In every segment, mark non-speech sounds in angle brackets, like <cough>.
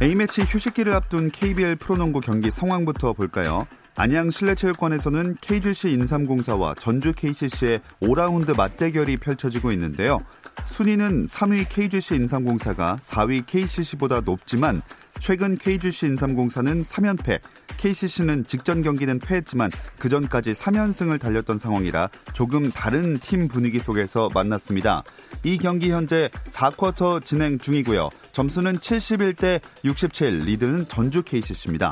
A매치 휴식기를 앞둔 KBL 프로농구 경기 상황부터 볼까요? 안양 실내체육관에서는 KGC 인삼공사와 전주 KCC의 5라운드 맞대결이 펼쳐지고 있는데요. 순위는 3위 KGC 인삼공사가 4위 KCC보다 높지만 최근 KGC 인삼공사는 3연패, KCC는 직전 경기는 패했지만 그 전까지 3연승을 달렸던 상황이라 조금 다른 팀 분위기 속에서 만났습니다. 이 경기 현재 4쿼터 진행 중이고요. 점수는 71대 67, 리드는 전주 KCC입니다.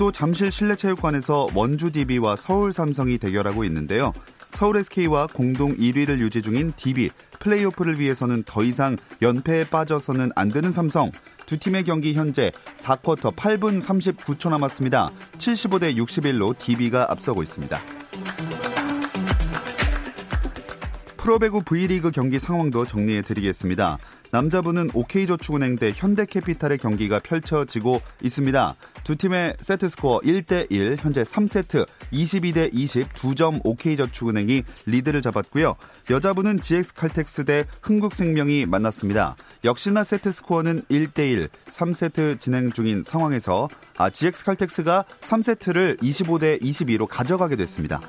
또 잠실 실내체육관에서 원주 DB와 서울 삼성이 대결하고 있는데요. 서울 SK와 공동 1위를 유지 중인 DB 플레이오프를 위해서는 더 이상 연패에 빠져서는 안 되는 삼성 두 팀의 경기 현재 4쿼터 8분 39초 남았습니다. 75대 61로 DB가 앞서고 있습니다. 프로배구 V리그 경기 상황도 정리해 드리겠습니다. 남자부는 OK저축은행 대 현대캐피탈의 경기가 펼쳐지고 있습니다. 두 팀의 세트 스코어 1대1, 현재 3세트 22대 20, 2점 OK저축은행이 리드를 잡았고요. 여자부는 GS칼텍스 대 흥국생명이 만났습니다. 역시나 세트 스코어는 1대1, 3세트 진행 중인 상황에서 아, GS칼텍스가 3세트를 25대 22로 가져가게 됐습니다.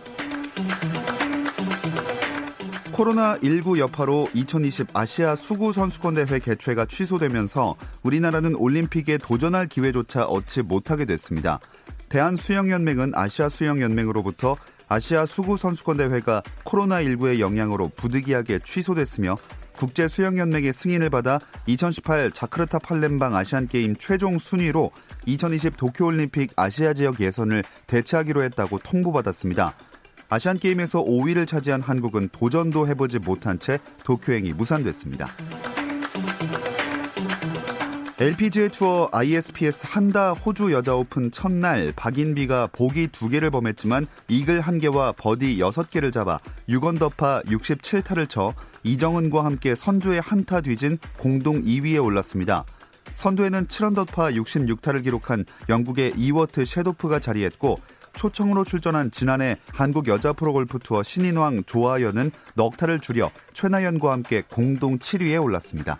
코로나19 여파로 2020 아시아 수구 선수권 대회 개최가 취소되면서 우리나라는 올림픽에 도전할 기회조차 얻지 못하게 됐습니다. 대한수영연맹은 아시아수영연맹으로부터 아시아 수구 선수권 대회가 코로나19의 영향으로 부득이하게 취소됐으며 국제수영연맹의 승인을 받아 2018 자크르타 팔렘방 아시안게임 최종 순위로 2020 도쿄올림픽 아시아 지역 예선을 대체하기로 했다고 통보받았습니다. 아시안 게임에서 5위를 차지한 한국은 도전도 해보지 못한 채 도쿄행이 무산됐습니다. LPGA 투어 ISPS 한다 호주 여자 오픈 첫날 박인비가 보기 2개를 범했지만 이글 1개와 버디 6개를 잡아 6언더파 67타를 쳐 이정은과 함께 선두에 한 타 뒤진 공동 2위에 올랐습니다. 선두에는 7언더파 66타를 기록한 영국의 이워트 샤도프가 자리했고 초청으로 출전한 지난해 한국 여자 프로골프 투어 신인왕 조아연은 넉 타를 줄여 최나연과 함께 공동 7위에 올랐습니다.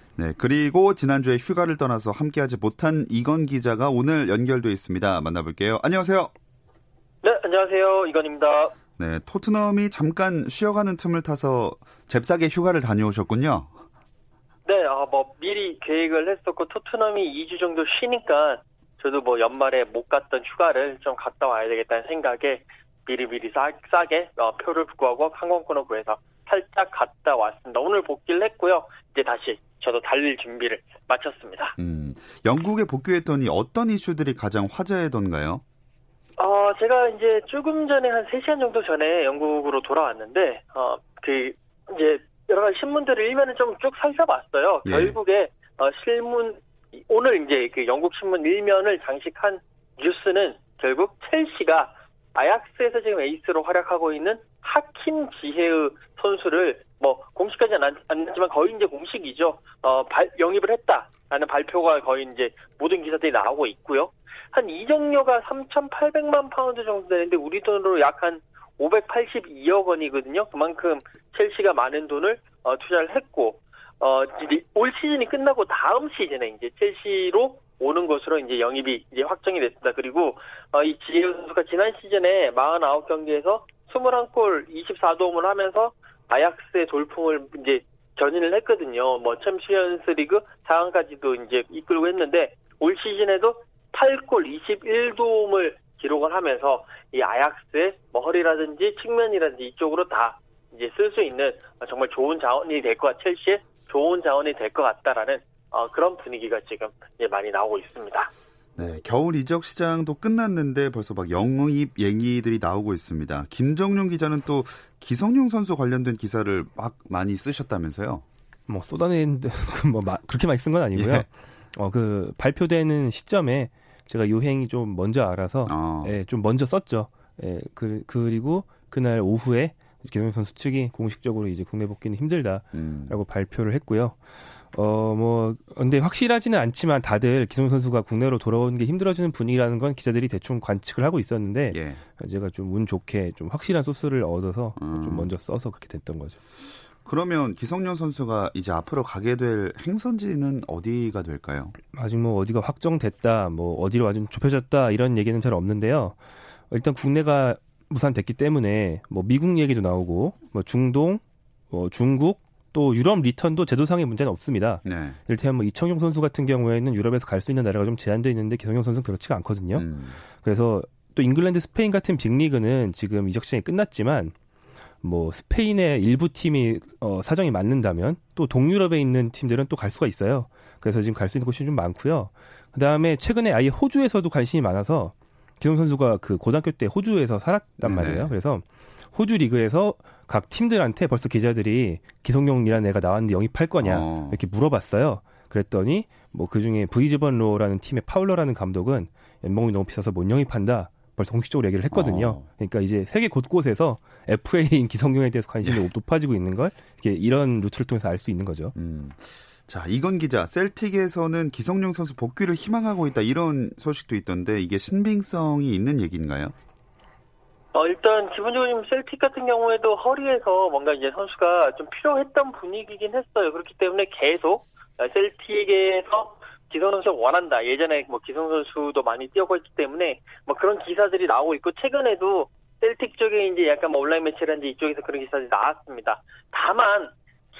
네, 그리고 지난주에 휴가를 떠나서 함께하지 못한 이건 기자가 오늘 연결돼 있습니다. 만나볼게요. 안녕하세요. 네, 안녕하세요. 이건입니다. 네, 토트넘이 잠깐 쉬어가는 틈을 타서 잽싸게 휴가를 다녀오셨군요. 네, 아, 뭐 미리 계획을 했었고 토트넘이 2주 정도 쉬니까 저도 뭐 연말에 못 갔던 휴가를 좀 갔다 와야 되겠다는 생각에 미리미리 싸, 싸게 어, 표를 구하고 항공권을 구해서 살짝 갔다 왔습니다. 오늘 복귀를 했고요. 이제 다시 저도 달릴 준비를 마쳤습니다. 음, 영국에 복귀했더니 어떤 이슈들이 가장 화제던가요? 어, 제가 이제 조금 전에 한 3시간 정도 전에 영국으로 돌아왔는데, 어, 그, 이제 여러 가지 신문들을 일면을 좀 쭉 살펴봤어요. 예. 결국에, 어, 실문, 오늘 이제 그 영국 신문 일면을 장식한 뉴스는 결국 첼시가 아약스에서 지금 에이스로 활약하고 있는 하킴 지예흐 선수를 뭐 공식까지는 않았지만 거의 이제 공식이죠. 어, 발, 영입을 했다라는 발표가 거의 이제 모든 기사들이 나오고 있고요. 한 이적료가 3,800만 파운드 정도 되는데 우리 돈으로 약 한 582억 원이거든요. 그만큼 첼시가 많은 돈을 어, 투자를 했고 어, 올 시즌이 끝나고 다음 시즌에 이제 첼시로 오는 것으로 이제 영입이 이제 확정이 됐습니다. 그리고 어, 이 지예흐 선수가 지난 시즌에 49경기에서 21골 24도움을 하면서 아약스의 돌풍을 이제 견인을 했거든요. 뭐 챔피언스 리그 4강까지도 이제 이끌고 했는데 올 시즌에도 8골 21도움을 기록을 하면서 이 아약스의 뭐 허리라든지 측면이라든지 이쪽으로 다 이제 쓸 수 있는 정말 좋은 자원이 될 것 같, 첼시의 좋은 자원이 될 것 같다라는 어, 그런 분위기가 지금 많이 나오고 있습니다. 네, 겨울 이적 시장도 끝났는데 벌써 막 영입 얘기들이 나오고 있습니다. 김정용 기자는 또 기성용 선수 관련된 기사를 막 많이 쓰셨다면서요? 뭐 쏟아낸 <laughs> 뭐 그렇게 많이 쓴 건 아니고요. 예. 어그 발표되는 시점에 제가 요행이 좀 먼저 알아서 어. 예, 좀 먼저 썼죠. 예, 그 그리고 그날 오후에 김성용 선수 측이 공식적으로 이제 국내 복귀는 힘들다라고 음. 발표를 했고요. 어, 뭐, 근데 확실하지는 않지만 다들 기성 선수가 국내로 돌아오는 게 힘들어지는 분위기라는 건 기자들이 대충 관측을 하고 있었는데, 예. 제가 좀 운 좋게 좀 확실한 소스를 얻어서 음. 좀 먼저 써서 그렇게 됐던 거죠. 그러면 기성용 선수가 이제 앞으로 가게 될 행선지는 어디가 될까요? 아직 뭐 어디가 확정됐다, 뭐 어디로 아주 좁혀졌다 이런 얘기는 잘 없는데요. 일단 국내가 무산됐기 때문에 뭐 미국 얘기도 나오고 뭐 중동, 뭐 중국 또 유럽 리턴도 제도상의 문제는 없습니다. 네. 이를테면 뭐 이청용 선수 같은 경우에는 유럽에서 갈 수 있는 나라가 좀 제한돼 있는데 기성용 선수는 그렇지가 않거든요. 음. 그래서 또 잉글랜드, 스페인 같은 빅리그는 지금 이적 시장이 끝났지만 뭐 스페인의 일부 팀이 어, 사정이 맞는다면 또 동유럽에 있는 팀들은 또 갈 수가 있어요. 그래서 지금 갈 수 있는 곳이 좀 많고요. 그다음에 최근에 아예 호주에서도 관심이 많아서 기성 선수가 그 고등학교 때 호주에서 살았단 말이에요. 네. 그래서 호주 리그에서 각 팀들한테 벌써 기자들이 기성용이라는 애가 나왔는데 영입할 거냐 어. 이렇게 물어봤어요. 그랬더니 뭐 그중에 브리즈번 로어라는 팀의 파울러라는 감독은 연봉이 너무 비싸서 못 영입한다. 벌써 공식적으로 얘기를 했거든요. 어. 그러니까 이제 세계 곳곳에서 FA인 기성용에 대해서 관심이 네. 높아지고 있는 걸 이게 이런 루트를 통해서 알 수 있는 거죠. 음. 자, 이건 기자, 셀틱에서는 기성용 선수 복귀를 희망하고 있다 이런 소식도 있던데 이게 신빙성이 있는 얘기인가요? 어, 일단 기본적으로 셀틱 같은 경우에도 허리에서 뭔가 이제 선수가 좀 필요했던 분위기긴 했어요. 그렇기 때문에 계속 셀틱에서 기성 선수 원한다. 예전에 뭐 기성 선수도 많이 뛰어고 있기 때문에 뭐 그런 기사들이 나오고 있고 최근에도 셀틱 쪽에 이제 약간 뭐 온라인 매체라든지 이쪽에서 그런 기사들이 나왔습니다. 다만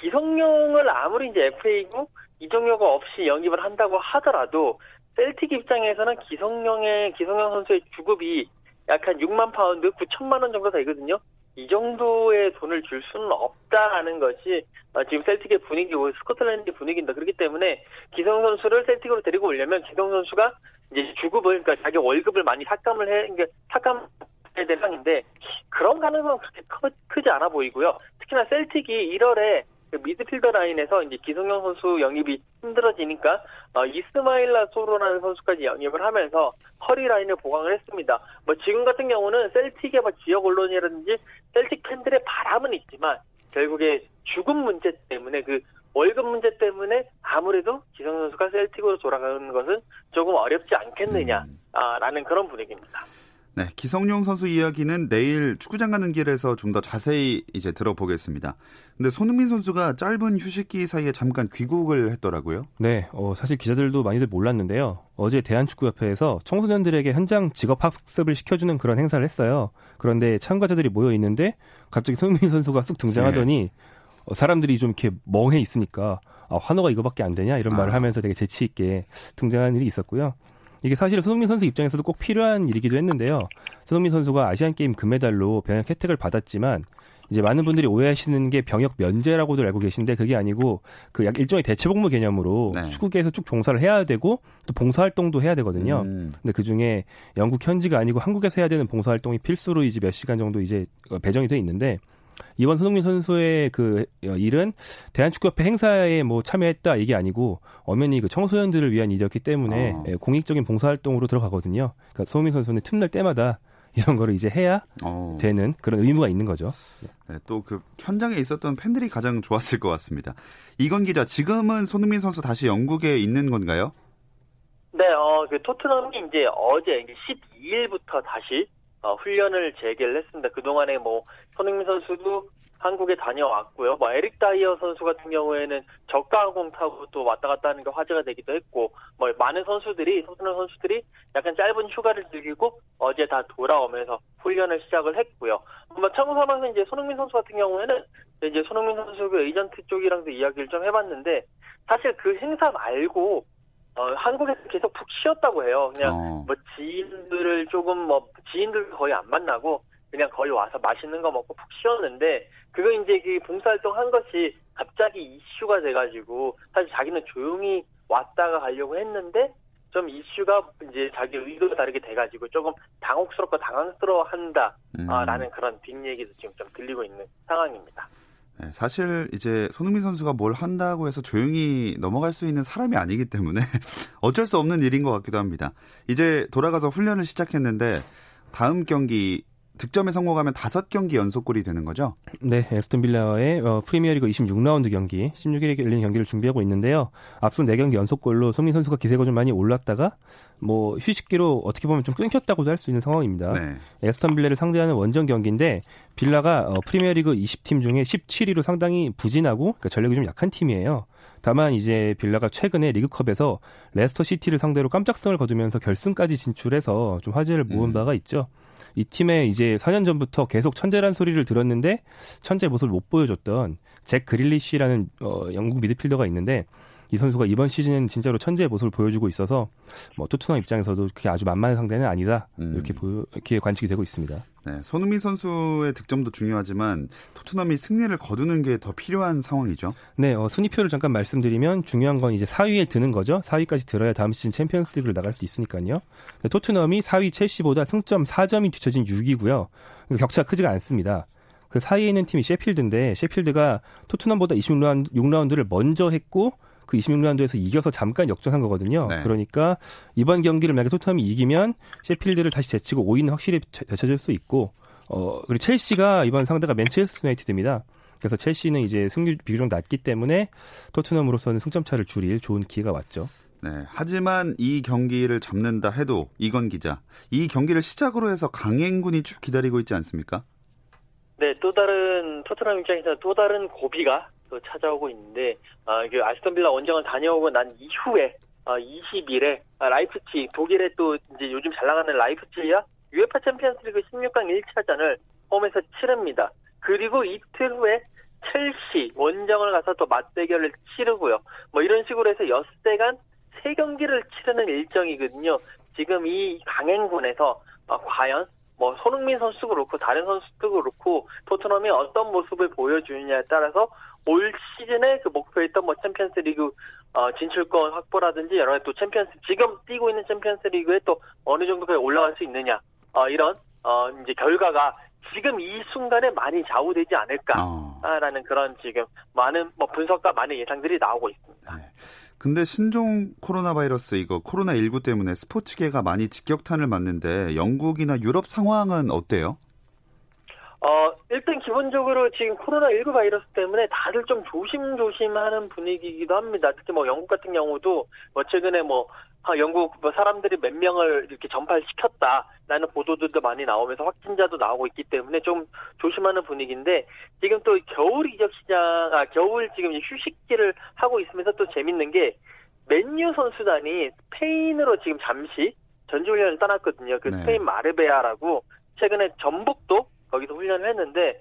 기성용을 아무리 이제 FA고 이정효가 없이 영입을 한다고 하더라도 셀틱 입장에서는 기성용의 기성용 선수의 주급이 약 한 6만 파운드, 9천만 원 정도 되거든요. 이 정도의 돈을 줄 수는 없다는 것이 어, 지금 셀틱의 분위기고 스코틀랜드 분위기입니다. 그렇기 때문에 기성 선수를 셀틱으로 데리고 오려면 기성 선수가 이제 주급을 그러니까 자기 월급을 많이 삭감을 해 그러니까 삭감해야 될 상황인데 그런 가능성은 그렇게 크, 지 않아 보이고요. 특히나 셀틱이 1월에 그 미드필더 라인에서 이제 기성용 선수 영입이 힘들어지니까 어, 이스마일라 소로라는 선수까지 영입을 하면서 허리 라인을 보강을 했습니다. 뭐 지금 같은 경우는 셀틱의 뭐 지역 언론이라든지 셀틱 팬들의 바람은 있지만 결국에 죽음 문제 때문에 그 월급 문제 때문에 아무래도 기성 선수가 셀틱으로 돌아가는 것은 조금 어렵지 않겠느냐라는 음. 그런 분위기입니다. 네, 기성용 선수 이야기는 내일 축구장 가는 길에서 좀 더 자세히 이제 들어보겠습니다. 근데 손흥민 선수가 짧은 휴식기 사이에 잠깐 귀국을 했더라고요. 네, 어, 사실 기자들도 많이들 몰랐는데요. 어제 대한축구협회에서 청소년들에게 현장 직업 학습을 시켜주는 그런 행사를 했어요. 그런데 참가자들이 모여 있는데 갑자기 손흥민 선수가 쑥 등장하더니 네. 어, 사람들이 좀 이렇게 멍해 있으니까 아, 환호가 이거밖에 안 되냐 이런 말을 아. 하면서 되게 재치 있게 등장하는 일이 있었고요. 이게 사실 손흥민 선수 입장에서도 꼭 필요한 일이기도 했는데요. 손흥민 선수가 아시안 게임 금메달로 병역 혜택을 받았지만 이제 많은 분들이 오해하시는 게 병역 면제라고들 알고 계신데 그게 아니고 그 약 일종의 대체 복무 개념으로 네. 축구계에서 쭉 종사를 해야 되고 또 봉사 활동도 해야 되거든요. 음. 근데 그 중에 영국 현지가 아니고 한국에서 해야 되는 봉사 활동이 필수로 이제 몇 시간 정도 이제 배정이 돼 있는데 이번 손흥민 선수의 그 어, 일은 대한축구협회 행사에 뭐 참여했다 이게 아니고 엄연히 그 청소년들을 위한 일이었기 때문에 어. 예, 공익적인 봉사활동으로 들어가거든요. 그러니까 손흥민 선수는 틈날 때마다 이런 거를 이제 해야 어. 되는 그런 의무가 있는 거죠. 네, 또그 현장에 있었던 팬들이 가장 좋았을 것 같습니다. 이건 기자, 지금은 손흥민 선수 다시 영국에 있는 건가요? 네, 어, 그 토트넘이 이제 어제 12일부터 다시 어, 훈련을 재개를 했습니다. 그동안에 뭐 손흥민 선수도 한국에 다녀왔고요. 뭐 에릭 다이어 선수 같은 경우에는 저가 항공 타고 또 왔다 갔다 하는 게 화제가 되기도 했고 뭐 많은 선수들이 토트넘 선수들이 약간 짧은 휴가를 즐기고 어제 다 돌아오면서 훈련을 시작을 했고요. 뭐 삼아서 이제 손흥민 선수 같은 경우에는 이제 손흥민 선수 그 에이전트 쪽이랑도 이야기를 좀 해봤는데 사실 그 행사 말고 어, 한국에서 계속 푹 쉬었다고 해요. 그냥 어. 뭐 지인들을 조금 뭐 지인들 거의 안 만나고 그냥 거의 와서 맛있는 거 먹고 푹 쉬었는데 그거 이제 그 봉사활동 한 것이 갑자기 이슈가 돼가지고 사실 자기는 조용히 왔다가 가려고 했는데 좀 이슈가 이제 자기 의도가 다르게 돼가지고 조금 당혹스럽고 당황스러워한다라는 음. 그런 뒷 얘기도 지금 좀 들리고 있는 상황입니다. 네, 사실 이제 손흥민 선수가 뭘 한다고 해서 조용히 넘어갈 수 있는 사람이 아니기 때문에 <laughs> 어쩔 수 없는 일인 것 같기도 합니다. 이제 돌아가서 훈련을 시작했는데 다음 경기 득점에 성공하면 다섯 경기 연속골이 되는 거죠? 네, 에스턴 빌라의 어, 프리미어리그 26라운드 경기, 16일에 열리는 경기를 준비하고 있는데요. 앞선 4경기 연속골로 손흥민 선수가 기세가 좀 많이 올랐다가 뭐 휴식기로 어떻게 보면 좀 끊겼다고도 할 수 있는 상황입니다. 네. 애스턴 빌라를 상대하는 원정 경기인데 빌라가 어, 프리미어리그 20팀 중에 17위로 상당히 부진하고 그러니까 전력이 좀 약한 팀이에요. 다만 이제 빌라가 최근에 리그컵에서 레스터 시티를 상대로 깜짝승을 거두면서 결승까지 진출해서 좀 화제를 모은 음. 바가 있죠. 이 팀에 이제 4년 전부터 계속 천재란 소리를 들었는데 천재 모습을 못 보여줬던 잭 그릴리시라는 어, 영국 미드필더가 있는데 이 선수가 이번 시즌은 진짜로 천재의 모습을 보여주고 있어서 뭐 토트넘 입장에서도 그게 아주 만만한 상대는 아니다 음. 이렇게 보여 이렇게 관측이 되고 있습니다. 네, 손흥민 선수의 득점도 중요하지만 토트넘이 승리를 거두는 게 더 필요한 상황이죠. 네, 어, 순위표를 잠깐 말씀드리면 중요한 건 이제 4위에 드는 거죠. 4위까지 들어야 다음 시즌 챔피언스리그를 나갈 수 있으니까요. 네, 토트넘이 4위 첼시보다 승점 4점이 뒤처진 6위고요. 격차가 크지가 않습니다. 그 사이에 있는 팀이 셰필드인데 셰필드가 토트넘보다 26라운드 6라운드를 먼저 했고 그 26라운드에서 이겨서 잠깐 역전한 거거든요. 네. 그러니까 이번 경기를 만약에 토트넘이 이기면 셰필드를 다시 제치고 5위는 확실히 되찾을 수 있고 어 그리고 첼시가 이번 상대가 맨체스터 유나이티드입니다. 그래서 첼시는 이제 승률 비교적 낮기 때문에 토트넘으로서는 승점 차를 줄일 좋은 기회가 왔죠. 네, 하지만 이 경기를 잡는다 해도 이건 기자, 이 경기를 시작으로 해서 강행군이 쭉 기다리고 있지 않습니까? 네, 또 다른 토트넘 입장에서 또 다른 고비가 또 찾아오고 있는데 아, 그 애스턴 빌라 원정을 다녀오고 난 이후에 아, 20일에 아, 라이프치히 독일의 또 이제 요즘 잘 나가는 라이프치히야 UEFA 챔피언스리그 16강 1차전을 홈에서 치릅니다. 그리고 이틀 후에 첼시 원정을 가서 또 맞대결을 치르고요. 뭐 이런 식으로 해서 엿새간 세 경기를 치르는 일정이거든요. 지금 이 강행군에서 아, 과연 뭐 손흥민 선수도 그렇고 다른 선수도 그렇고 토트넘이 어떤 모습을 보여주느냐에 따라서 올 시즌에 그 목표했던 뭐 챔피언스 리그 어, 진출권 확보라든지 여러 가지 또 챔피언스 지금 뛰고 있는 챔피언스 리그에 또 어느 정도까지 올라갈 수 있느냐 어, 이런 어, 이제 결과가 지금 이 순간에 많이 좌우되지 않을까라는 어. 그런 지금 많은 뭐 분석과 많은 예상들이 나오고 있습니다. 네. 근데 신종 코로나 바이러스 이거 코로나 19 때문에 스포츠계가 많이 직격탄을 맞는데 영국이나 유럽 상황은 어때요? 어, 일단 기본적으로 지금 코로나19 바이러스 때문에 다들 좀 조심조심 하는 분위기이기도 합니다. 특히 뭐 영국 같은 경우도 뭐 최근에 뭐 아, 영국 뭐 사람들이 몇 명을 이렇게 전파시켰다라는 보도들도 많이 나오면서 확진자도 나오고 있기 때문에 좀 조심하는 분위기인데 지금 또 겨울 이적 시장, 아, 겨울 지금 휴식기를 하고 있으면서 또 재밌는 게 맨유 선수단이 스페인으로 지금 잠시 전지훈련을 떠났거든요. 그 네. 스페인 마르베아라고 최근에 전북도 거기서 훈련을 했는데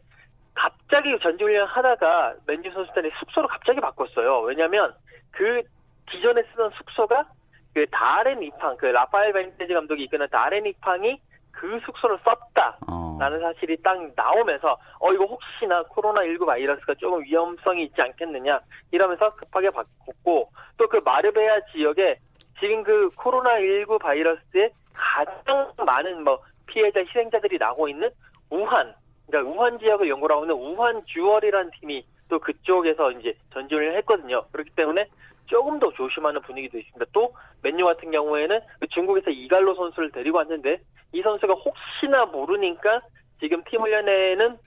갑자기 전지훈련 하다가 맨유 선수단이 숙소로 갑자기 바꿨어요. 왜냐하면 그 기존에 쓰던 숙소가 그 다렌 이팡, 그 라파엘 벤테즈 감독이 이끄는 다렌 이팡이 그 숙소를 썼다라는 어. 사실이 딱 나오면서 어 이거 혹시나 코로나19 바이러스가 조금 위험성이 있지 않겠느냐 이러면서 급하게 바꿨고 또 그 마르베아 지역에 지금 그 코로나19 바이러스에 가장 많은 뭐 피해자 희생자들이 나고 있는 우한 그러니까 우한 지역을 연구하고 있는 우한 듀얼이라는 팀이 또 그쪽에서 이제 전지훈련을 했거든요. 그렇기 때문에 조금 더 조심하는 분위기도 있습니다. 또 맨유 같은 경우에는 그 중국에서 이갈로 선수를 데리고 왔는데 이 선수가 혹시나 모르니까 지금 팀 훈련에는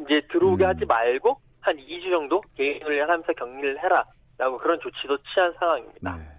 이제 들어오게 음. 하지 말고 한 2주 정도 개인 훈련하면서 격리를 해라라고 그런 조치도 취한 상황입니다. 네.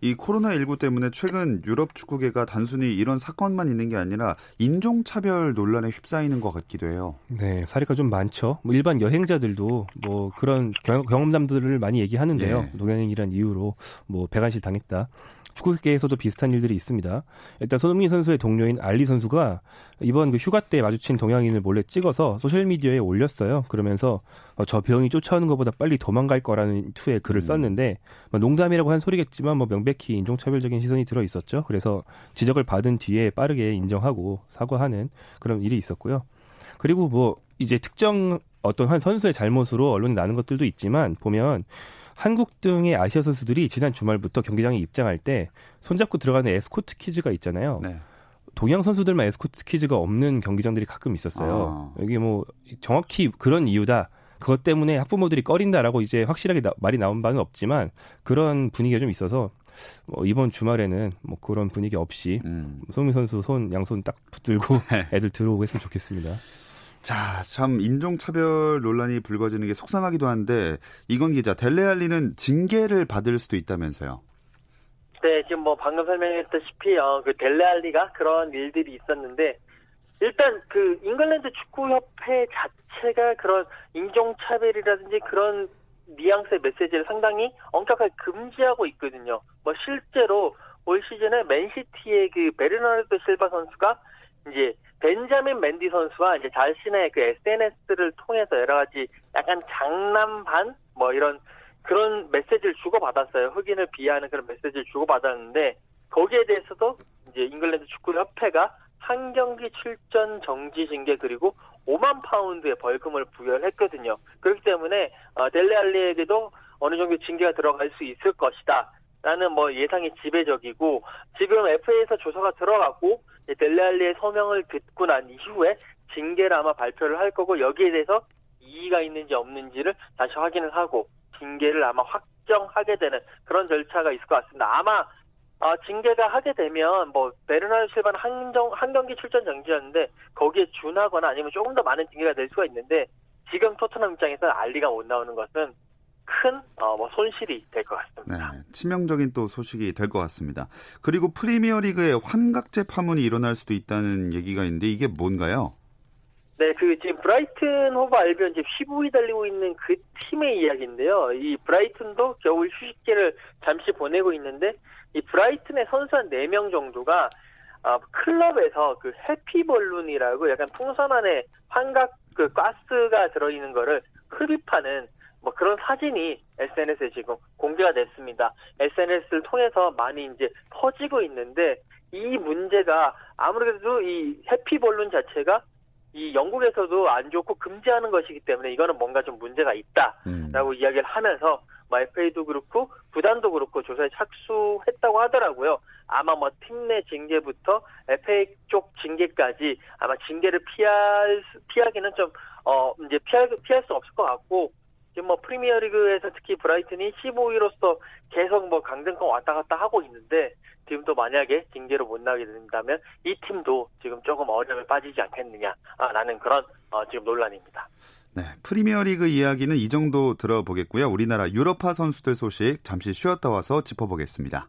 이 코로나19 때문에 최근 유럽 축구계가 단순히 이런 사건만 있는 게 아니라 인종차별 논란에 휩싸이는 것 같기도 해요. 네, 사례가 좀 많죠. 뭐 일반 여행자들도 뭐 그런 경, 경험담들을 많이 얘기하는데요. 예. 노경행이란 이유로 뭐 배관실 당했다. 축구계에서도 비슷한 일들이 있습니다. 일단 손흥민 선수의 동료인 알리 선수가 이번 그 휴가 때 마주친 동양인을 몰래 찍어서 소셜 미디어에 올렸어요. 그러면서 어, 저 병이 쫓아오는 것보다 빨리 도망갈 거라는 투의 글을 음. 썼는데 뭐 농담이라고 한 소리겠지만 뭐 명백히 인종차별적인 시선이 들어 있었죠. 그래서 지적을 받은 뒤에 빠르게 인정하고 사과하는 그런 일이 있었고요. 그리고 뭐 이제 특정 어떤 한 선수의 잘못으로 언론에 나는 것들도 있지만 보면 한국 등의 아시아 선수들이 지난 주말부터 경기장에 입장할 때 손잡고 들어가는 에스코트 퀴즈가 있잖아요. 네. 동양 선수들만 에스코트 퀴즈가 없는 경기장들이 가끔 있었어요. 아. 여기 뭐 정확히 그런 이유다. 그것 때문에 학부모들이 꺼린다라고 이제 확실하게 나- 말이 나온 바는 없지만 그런 분위기가 좀 있어서 뭐 이번 주말에는 뭐 그런 분위기 없이 음. 손흥민 선수 손 양손 딱 붙들고 <laughs> 네. 애들 들어오고 했으면 좋겠습니다. 자, 참 인종차별 논란이 불거지는 게 속상하기도 한데 이건 기자 델레알리는 징계를 받을 수도 있다면서요. 네, 지금 뭐 방금 설명했다시피 어, 그 델레알리가 그런 일들이 있었는데 일단 그 잉글랜드 축구협회 자체가 그런 인종차별이라든지 그런 뉘앙스의 메시지를 상당히 엄격하게 금지하고 있거든요. 뭐 실제로 올 시즌에 맨시티의 그 베르나르도 실바 선수가 이제 벤자민 맨디 선수와 이제 자신의 그 SNS를 통해서 여러 가지 약간 장난 반 뭐 이런 그런 메시지를 주고받았어요. 흑인을 비하하는 그런 메시지를 주고받았는데 거기에 대해서도 이제 잉글랜드 축구협회가 한 경기 출전 정지 징계 그리고 5만 파운드의 벌금을 부여했거든요. 그렇기 때문에 어, 델레 알리에게도 어느 정도 징계가 들어갈 수 있을 것이다. 라는 뭐 예상이 지배적이고 지금 FA에서 조사가 들어갔고 델레 알리의 소명을 듣고 난 이후에 징계를 아마 발표를 할 거고 여기에 대해서 이의가 있는지 없는지를 다시 확인을 하고 징계를 아마 확정하게 되는 그런 절차가 있을 것 같습니다. 아마 어, 징계가 하게 되면 뭐 베르나르 실바는 한정 한 경기 출전 정지였는데 거기에 준하거나 아니면 조금 더 많은 징계가 될 수가 있는데 지금 토트넘 입장에서 알리가 못 나오는 것은 큰 어, 뭐 손실이 될것 네, 같습니다. 치명적인 또 소식이 될 것 같습니다. 그리고 프리미어리그에 환각제 파문이 일어날 수도 있다는 얘기가 있는데 이게 뭔가요? 네, 그 지금 브라이튼 호브 알비온 지금 15위 달리고 있는 그 팀의 이야기인데요. 이 브라이튼도 겨울 휴식기를 잠시 보내고 있는데 이 브라이튼의 선수 한 4명 정도가 아, 클럽에서 그 해피 벌룬이라고 약간 풍선 안에 환각 그 가스가 들어있는 거를 흡입하는 뭐 그런 사진이 SNS에 지금 공개가 됐습니다. SNS를 통해서 많이 이제 퍼지고 있는데 이 문제가 아무래도 이 해피 벌룬 자체가 이 영국에서도 안 좋고 금지하는 것이기 때문에 이거는 뭔가 좀 문제가 있다라고 음. 이야기를 하면서 뭐 FA도 그렇고 구단도 그렇고 조사에 착수했다고 하더라고요. 아마 뭐 팀 내 징계부터 FA 쪽 징계까지 아마 징계를 피할 수- 피하기는 좀 어 이제 피할 피할 수 없을 것 같고 지금 뭐 프리미어리그에서 특히 브라이튼이 15위로서 계속 뭐 강등권 왔다 갔다 하고 있는데 지금 또 만약에 징계로 못 나게 된다면 이 팀도 지금 조금 어려움에 빠지지 않겠느냐라는 그런 어, 지금 논란입니다. 네, 프리미어리그 이야기는 이 정도 들어보겠고요. 우리나라 유럽파 선수들 소식 잠시 쉬었다 와서 짚어보겠습니다.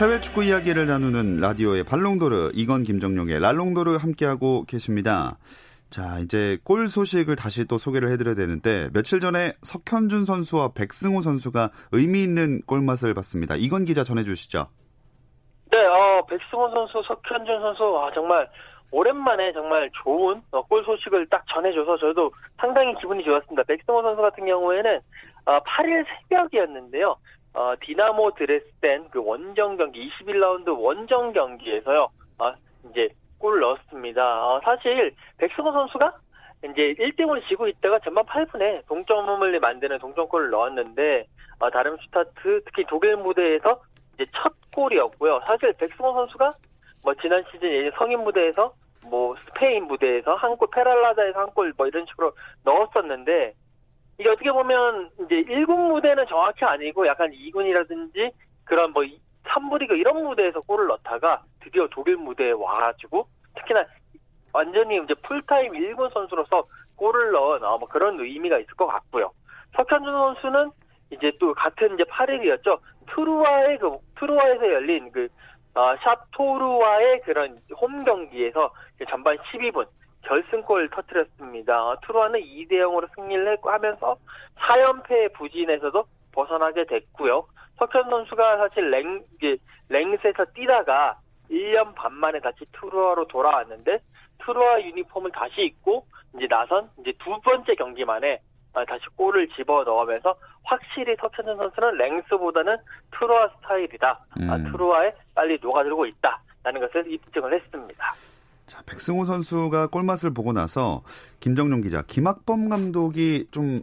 해외 축구 이야기를 나누는 라디오의 발롱도르 이건 김정용의 랄롱도르 함께하고 계십니다. 자 이제 골 소식을 다시 또 소개를 해드려야 되는데 며칠 전에 석현준 선수와 백승호 선수가 의미 있는 골맛을 봤습니다. 이건 기자 전해주시죠. 네, 어, 백승호 선수, 석현준 선수, 아, 정말 오랜만에 정말 좋은 어, 골 소식을 딱 전해줘서 저도 상당히 기분이 좋았습니다. 백승호 선수 같은 경우에는 어, 8일 새벽이었는데요. 어, 디나모 드레스덴 그 원정 경기 21라운드 원정 경기에서요. 어, 이제 골을 넣었습니다. 어, 사실 백승호 선수가 이제 1등을 지고 있다가 전반 8분에 동점을 만드는 동점골을 넣었는데 어, 다름슈타트 특히 독일 무대에서 이제 첫 골이었고요. 사실 백승호 선수가 뭐 지난 시즌 성인 무대에서 뭐 스페인 무대에서 한 골, 페랄라다에서 한 골 뭐 이런 식으로 넣었었는데 이게 어떻게 보면 이제 1군 무대는 정확히 아니고 약간 2군이라든지 그런 뭐 3부 리그 이런 무대에서 골을 넣다가 드디어 독일 무대에 와가지고 특히나 완전히 이제 풀타임 1군 선수로서 골을 넣은 어, 뭐 그런 의미가 있을 것 같고요. 석현준 선수는 이제 또 같은 이제 8일이었죠. 트루와의 그 트루와에서 열린 그 어, 샤토루와의 그런 홈 경기에서 전반 12분 결승골 터트렸습니다. 어, 트루와는 2대 0으로 승리를 하면서 4연패 부진에서도 벗어나게 됐고요. 석현 선수가 사실 랭, 랭스에서 뛰다가 1년 반 만에 다시 트루아로 돌아왔는데 트루아 유니폼을 다시 입고 이제 나선 이제 두 번째 경기 만에 아, 다시 골을 집어 넣으면서 확실히 석현준 선수는 랭스보다는 트루아 스타일이다. 아, 음. 아, 트루아에 빨리 녹아들고 있다라는 것을 입증을 했습니다. 자, 백승호 선수가 골맛을 보고 나서 김정용 기자, 김학범 감독이 좀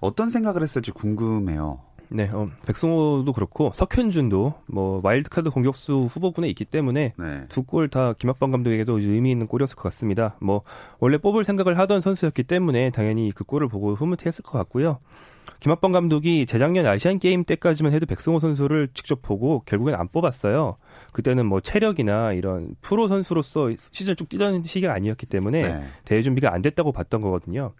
어떤 생각을 했을지 궁금해요. 네, 어, 백승호도 그렇고 석현준도 뭐 와일드카드 공격수 후보군에 있기 때문에 네. 두골 다 김학범 감독에게도 의미 있는 골이었을 것 같습니다. 뭐 원래 뽑을 생각을 하던 선수였기 때문에 당연히 그 골을 보고 흐뭇해했을 것 같고요. 김학범 감독이 재작년 아시안 게임 때까지만 해도 백승호 선수를 직접 보고 결국엔 안 뽑았어요. 그때는 뭐 체력이나 이런 프로 선수로서 시즌 쭉 뛰던 시기가 아니었기 때문에 네. 대회 준비가 안 됐다고 봤던 거거든요.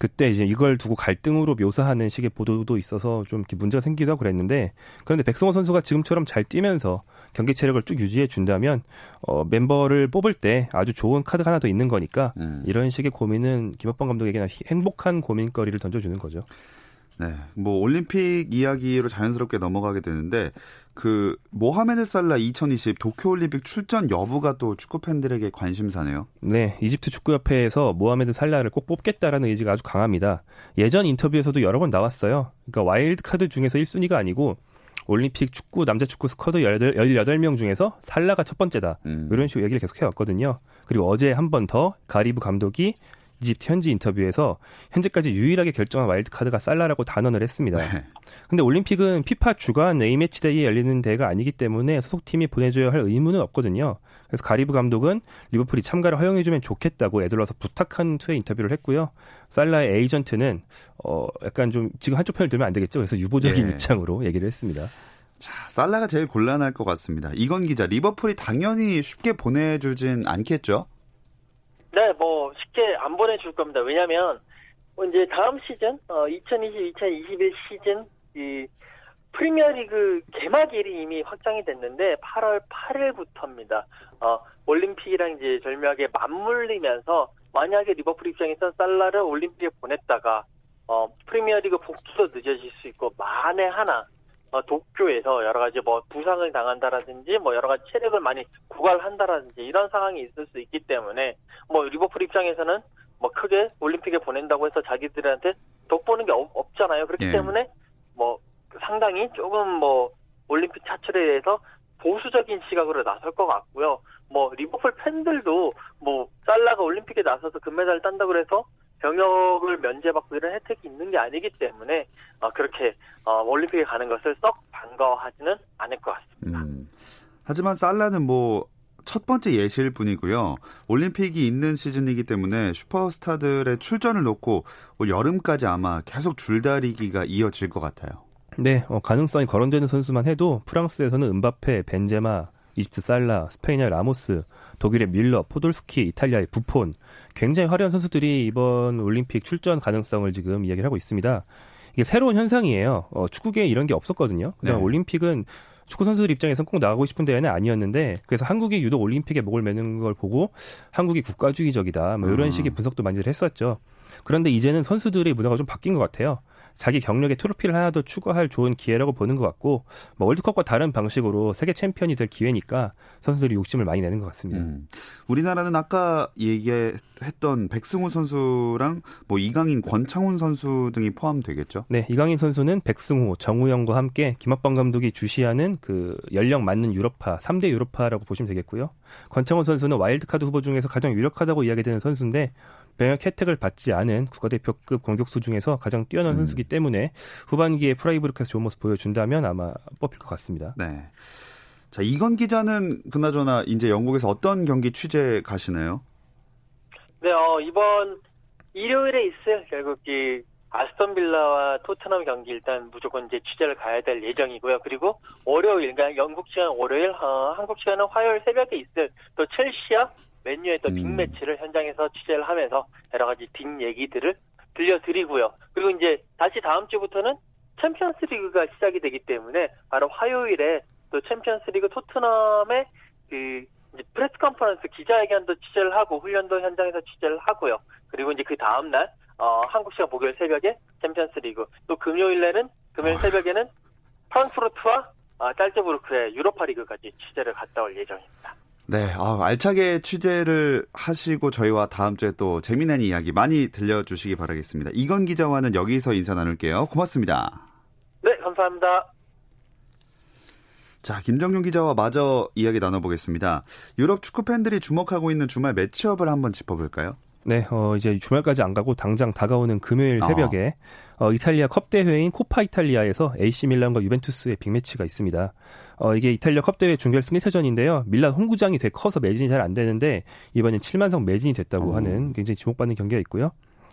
그때 이제 이걸 두고 갈등으로 묘사하는 식의 보도도 있어서 좀 문제가 생기기도 하고 그랬는데 그런데 백승호 선수가 지금처럼 잘 뛰면서 경기 체력을 쭉 유지해 준다면 어, 멤버를 뽑을 때 아주 좋은 카드가 하나 더 있는 거니까 음. 이런 식의 고민은 김학범 감독에게는 행복한 고민거리를 던져주는 거죠. 네, 뭐 올림픽 이야기로 자연스럽게 넘어가게 되는데 그 모하메드 살라 2020 도쿄 올림픽 출전 여부가 또 축구 팬들에게 관심사네요. 네, 이집트 축구협회에서 모하메드 살라를 꼭 뽑겠다라는 의지가 아주 강합니다. 예전 인터뷰에서도 여러 번 나왔어요. 그러니까 와일드 카드 중에서 1순위가 아니고 올림픽 축구 남자 축구 스쿼드 18, 명 중에서 살라가 첫 번째다. 음. 이런 식으로 얘기를 계속 해왔거든요. 그리고 어제 한 번 더 가리브 감독이 이집트 현지 인터뷰에서 현재까지 유일하게 결정한 와일드카드가 살라라고 단언을 했습니다. 네. 근데 올림픽은 피파 주간 A매치데이에 열리는 대회가 아니기 때문에 소속팀이 보내줘야 할 의무는 없거든요. 그래서 가리브 감독은 리버풀이 참가를 허용해주면 좋겠다고 에둘러서 부탁한 투의 인터뷰를 했고요. 살라의 에이전트는 어 약간 좀 지금 한쪽 편을 들면 안 되겠죠. 그래서 유보적인 네. 입장으로 얘기를 했습니다. 자, 살라가 제일 곤란할 것 같습니다. 이건 기자, 리버풀이 당연히 쉽게 보내주진 않겠죠? 네, 뭐 쉽게 안 보내줄 겁니다. 왜냐하면 뭐 이제 다음 시즌, 어, 2020-2021 시즌 이 프리미어리그 개막일이 이미 확정이 됐는데 8월 8일부터입니다. 어, 올림픽이랑 이제 절묘하게 맞물리면서 만약에 리버풀 입장에서 살라를 올림픽에 보냈다가 어, 프리미어리그 복귀도 늦어질 수 있고 만에 하나 어, 도쿄에서 여러 가지 뭐 부상을 당한다라든지 뭐 여러 가지 체력을 많이 구갈한다라든지 이런 상황이 있을 수 있기 때문에 뭐 리버풀 입장에서는 뭐 크게 올림픽에 보낸다고 해서 자기들한테 덕보는 게 없, 잖아요 그렇기 예. 때문에 뭐 상당히 조금 뭐 올림픽 차출에 대해서 보수적인 시각으로 나설 것 같고요. 뭐 리버풀 팬들도 뭐 살라가 올림픽에 나서서 금메달을 딴다고 해서 병역을 면제받고 이런 혜택이 있는 게 아니기 때문에 어, 그렇게 어, 올림픽에 가는 것을 썩 반가워하지는 않을 것 같습니다. 음, 하지만 살라는 뭐 첫 번째 예시일 뿐이고요. 올림픽이 있는 시즌이기 때문에 슈퍼스타들의 출전을 놓고 여름까지 아마 계속 줄다리기가 이어질 것 같아요. 네, 어, 가능성이 거론되는 선수만 해도 프랑스에서는 음바페, 벤제마, 이집트 살라, 스페인의 라모스, 독일의 뮐러, 포돌스키, 이탈리아의 부폰 굉장히 화려한 선수들이 이번 올림픽 출전 가능성을 지금 이야기를 하고 있습니다. 이게 새로운 현상이에요. 어, 축구계에 이런 게 없었거든요. 그다음 네. 올림픽은 축구 선수들 입장에서는 꼭 나가고 싶은 대회는 아니었는데 그래서 한국이 유독 올림픽에 목을 매는 걸 보고 한국이 국가주의적이다 뭐 이런 음. 식의 분석도 많이들 했었죠. 그런데 이제는 선수들의 문화가 좀 바뀐 것 같아요. 자기 경력에 트로피를 하나 더 추가할 좋은 기회라고 보는 것 같고 뭐 월드컵과 다른 방식으로 세계 챔피언이 될 기회니까 선수들이 욕심을 많이 내는 것 같습니다. 음. 우리나라는 아까 얘기했던 백승호 선수랑 뭐 이강인, 권창훈 선수 등이 포함되겠죠? 네, 이강인 선수는 백승호, 정우영과 함께 김학범 감독이 주시하는 그 연령 맞는 유럽파, 3대 유럽파라고 보시면 되겠고요. 권창훈 선수는 와일드카드 후보 중에서 가장 유력하다고 이야기되는 선수인데 병역 혜택을 받지 않은 국가대표급 공격수 중에서 가장 뛰어난 음. 선수기 때문에 후반기에 프라이브르크에서 좋은 모습 보여준다면 아마 뽑힐 것 같습니다. 네. 자, 이건 기자는 그나저나 이제 영국에서 어떤 경기 취재 가시나요? 네, 어, 이번 일요일에 있을 결국 이 아스톤 빌라와 토트넘 경기 일단 무조건 이제 취재를 가야 될 예정이고요. 그리고 월요일, 그러니까 영국 시간 월요일, 어, 한국 시간은 화요일 새벽에 있을 또 첼시와 맨유의 또 음. 빅매치를 현장에서 취재를 하면서 여러 가지 빅 얘기들을 들려드리고요. 그리고 이제 다시 다음 주부터는 챔피언스 리그가 시작이 되기 때문에 바로 화요일에 또 챔피언스 리그 토트넘의 그 이제 press conference 기자회견도 취재를 하고 훈련도 현장에서 취재를 하고요. 그리고 이제 그 다음 날 어, 한국 시간 목요일 새벽에 챔피언스 리그 또 금요일에는 금요일 아. 새벽에는 프랑크푸르트와 어, 잘츠부르크의 유로파 리그까지 취재를 갔다 올 예정입니다. 네, 아, 알차게 취재를 하시고 저희와 다음 주에 또 재미난 이야기 많이 들려주시기 바라겠습니다. 이건 기자와는 여기서 인사 나눌게요. 고맙습니다. 네, 감사합니다. 자, 김정용 기자와 마저 이야기 나눠보겠습니다. 유럽 축구 팬들이 주목하고 있는 주말 매치업을 한번 짚어볼까요? 네, 어, 이제 주말까지 안 가고 당장 다가오는 금요일 새벽에 어, 이탈리아 컵 대회인 코파 이탈리아에서 AC 밀란과 유벤투스의 빅매치가 있습니다. 어, 이게 이탈리아 컵 대회 준결승 1차전인데요. 밀란 홈구장이 되게 커서 매진이 잘 안 되는데 이번엔 7만석 매진이 됐다고 오. 하는 굉장히 주목받는 경기가 있고요.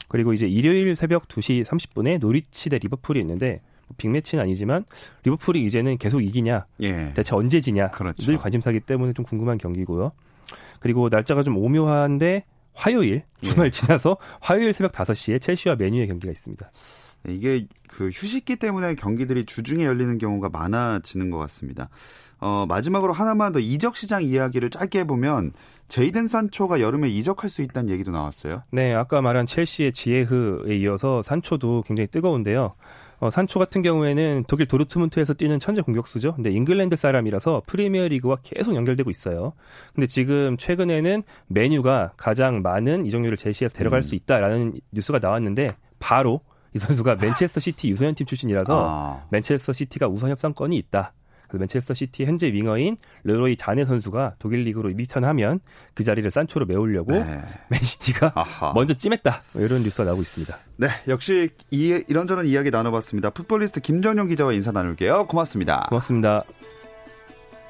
그리고 이제 일요일 새벽 2시 30분에 노리치 대 리버풀이 있는데 빅매치는 아니지만 리버풀이 이제는 계속 이기냐, 예. 대체 언제 지냐 그렇죠. 늘 관심사기 때문에 좀 궁금한 경기고요. 그리고 날짜가 좀 오묘한데 화요일 예. 주말 예. 지나서 화요일 새벽 5시에 첼시와 메뉴의 경기가 있습니다. 네, 이게 그 휴식기 때문에 경기들이 주중에 열리는 경우가 많아지는 것 같습니다. 어, 마지막으로 하나만 더 이적 시장 이야기를 짧게 해보면 제이든 산초가 여름에 이적할 수 있다는 얘기도 나왔어요. 네, 아까 말한 첼시의 지에흐에 이어서 산초도 굉장히 뜨거운데요. 어, 산초 같은 경우에는 독일 도르트문트에서 뛰는 천재 공격수죠. 근데 잉글랜드 사람이라서 프리미어리그와 계속 연결되고 있어요. 근데 지금 최근에는 맨유가 가장 많은 이적료를 제시해서 데려갈 음. 수 있다라는 뉴스가 나왔는데 바로 이 선수가 <laughs> 맨체스터 시티 유소년 팀 출신이라서 아. 맨체스터 시티가 우선 협상권이 있다. 그래서 맨체스터 시티 현재 윙어인 르로이 자네 선수가 독일 리그로 리턴하면 그 자리를 산초로 메우려고 네. 맨시티가 아하. 먼저 찜했다. 뭐 이런 뉴스가 나오고 있습니다. 네, 역시 이, 이런저런 이야기 나눠봤습니다. 풋볼리스트 김정용 기자와 인사 나눌게요. 고맙습니다. 고맙습니다.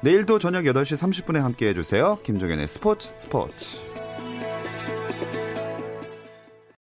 내일도 저녁 8시 30분에 함께 해 주세요. 김종현의 스포츠 스포츠.